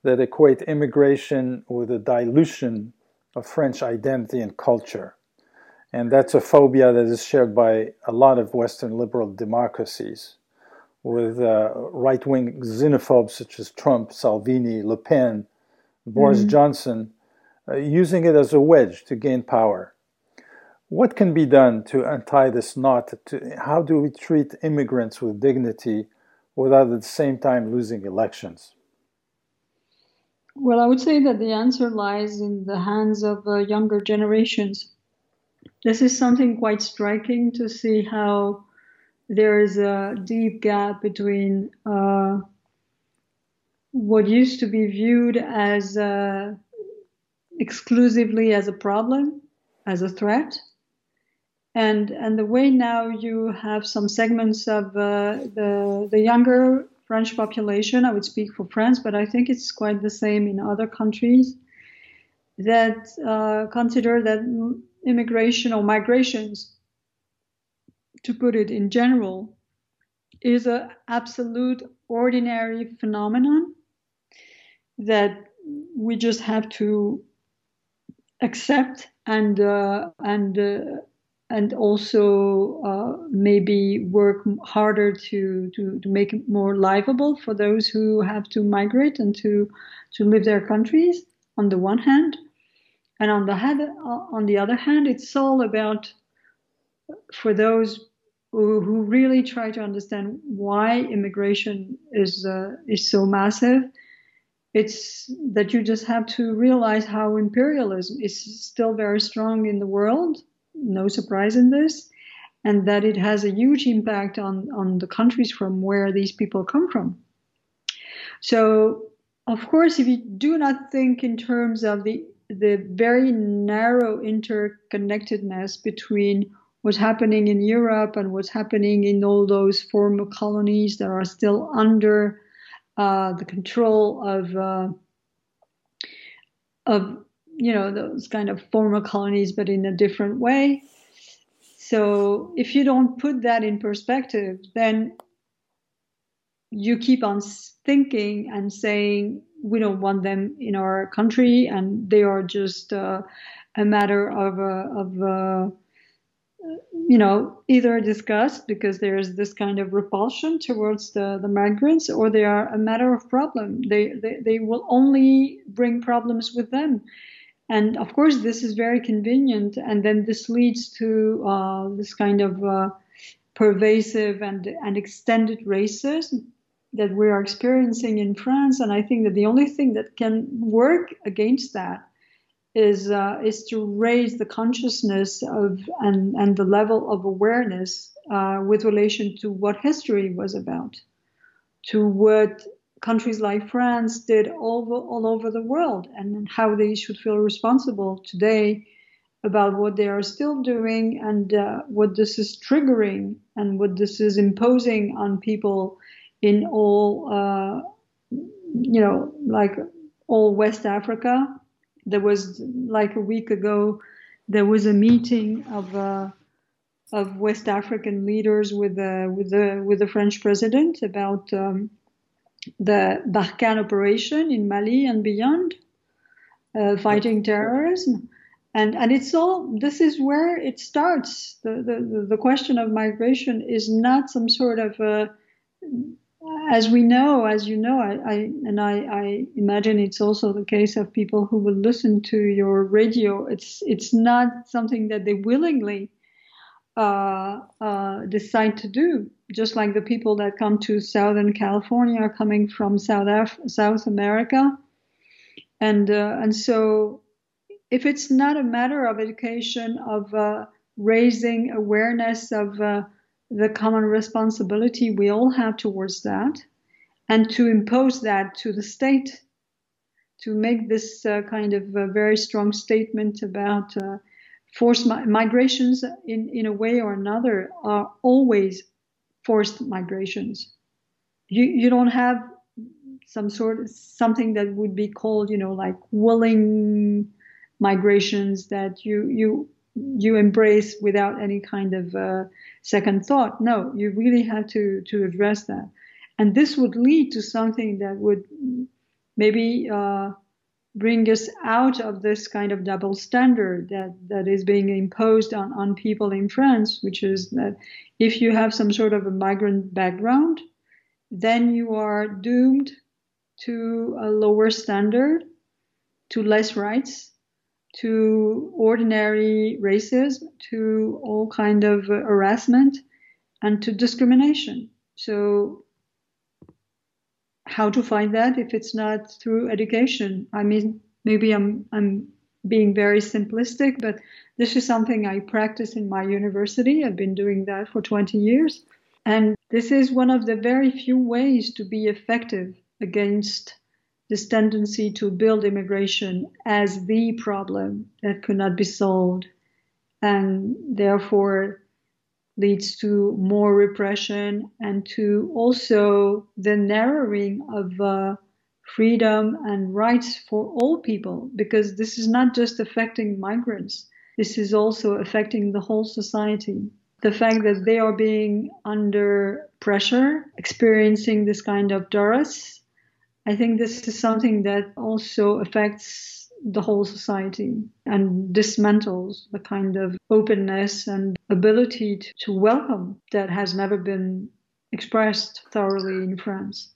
that equate immigration with a dilution of French identity and culture. And that's a phobia that is shared by a lot of Western liberal democracies, with uh, right wing xenophobes such as Trump, Salvini, Le Pen, Boris mm-hmm. Johnson, uh, using it as a wedge to gain power. What can be done to untie this knot? To, how do we treat immigrants with dignity without at the same time losing elections? Well, I would say that the answer lies in the hands of uh, younger generations. This is something quite striking to see how there is a deep gap between uh, what used to be viewed as uh, exclusively as a problem, as a threat, and and the way now you have some segments of uh, the the younger French population. I would speak for France, but I think it's quite the same in other countries that uh, consider that immigration or migrations, to put it in general, is an absolute ordinary phenomenon that we just have to accept and uh, and uh, and also uh, maybe work harder to, to, to make it more livable for those who have to migrate and to, to leave their countries on the one hand. And on the, on the other hand, it's all about for those who, who really try to understand why immigration is, uh, is so massive. It's that you just have to realize how imperialism is still very strong in the world no surprise in this, and that it has a huge impact on, on the countries from where these people come from. So, of course, if you do not think in terms of the the very narrow interconnectedness between what's happening in Europe and what's happening in all those former colonies that are still under uh, the control of uh, of you know, those kind of former colonies, but in a different way. So if you don't put that in perspective, then you keep on thinking and saying we don't want them in our country, and they are just uh, a matter of uh, of uh, you know either disgust because there's this kind of repulsion towards the, the migrants, or they are a matter of problem. They, they they will only bring problems with them. And of course, this is very convenient. And then this leads to uh, this kind of pervasive and, and extended racism that we are experiencing in France. And I think that the only thing that can work against that is uh, is to raise the consciousness of and and the level of awareness uh, with relation to what history was about, to what countries like France did all over, all over the world, and how they should feel responsible today about what they are still doing and uh, what this is triggering and what this is imposing on people in all, uh, you know, like all West Africa. There was like a week ago, there was a meeting of uh, of West African leaders with the with the with the French president about um, the Barkhane operation in Mali and beyond, uh, fighting terrorism and and it's all this is where it starts the the, the question of migration is not some sort of a, as we know as you know I, I and I, I imagine it's also the case of people who will listen to your radio. It's it's not something that they willingly uh, uh, decide to do. Just like the people that come to southern california are coming from south Af- south america. And uh, and so if it's not a matter of education, of uh, raising awareness of uh, the common responsibility we all have towards that, and to impose that to the state, to make this uh, kind of a very strong statement about uh, forced mi- migrations in, in a way or another are always forced migrations. You, you don't have some sort of something that would be called, you know, like willing migrations that you you you embrace without any kind of uh, second thought. No, you really have to to address that, and this would lead to something that would maybe uh, bring us out of this kind of double standard that that is being imposed on on people in France, which is that if you have some sort of a migrant background, then you are doomed to a lower standard, to less rights, to ordinary racism, to all kind of harassment, and to discrimination. So, how to find that if it's not through education? I mean, maybe I'm I'm being very simplistic, but this is something I practice in my university. I've been doing that for 20 years. And this is one of the very few ways to be effective against this tendency to build immigration as the problem that could not be solved and therefore leads to more repression and to also the narrowing of uh, freedom and rights for all people because this is not just affecting migrants this is also affecting the whole society. The fact that they are being under pressure experiencing this kind of duress I think this is something that also affects the whole society and dismantles the kind of openness and ability to, to welcome that has never been expressed thoroughly in France.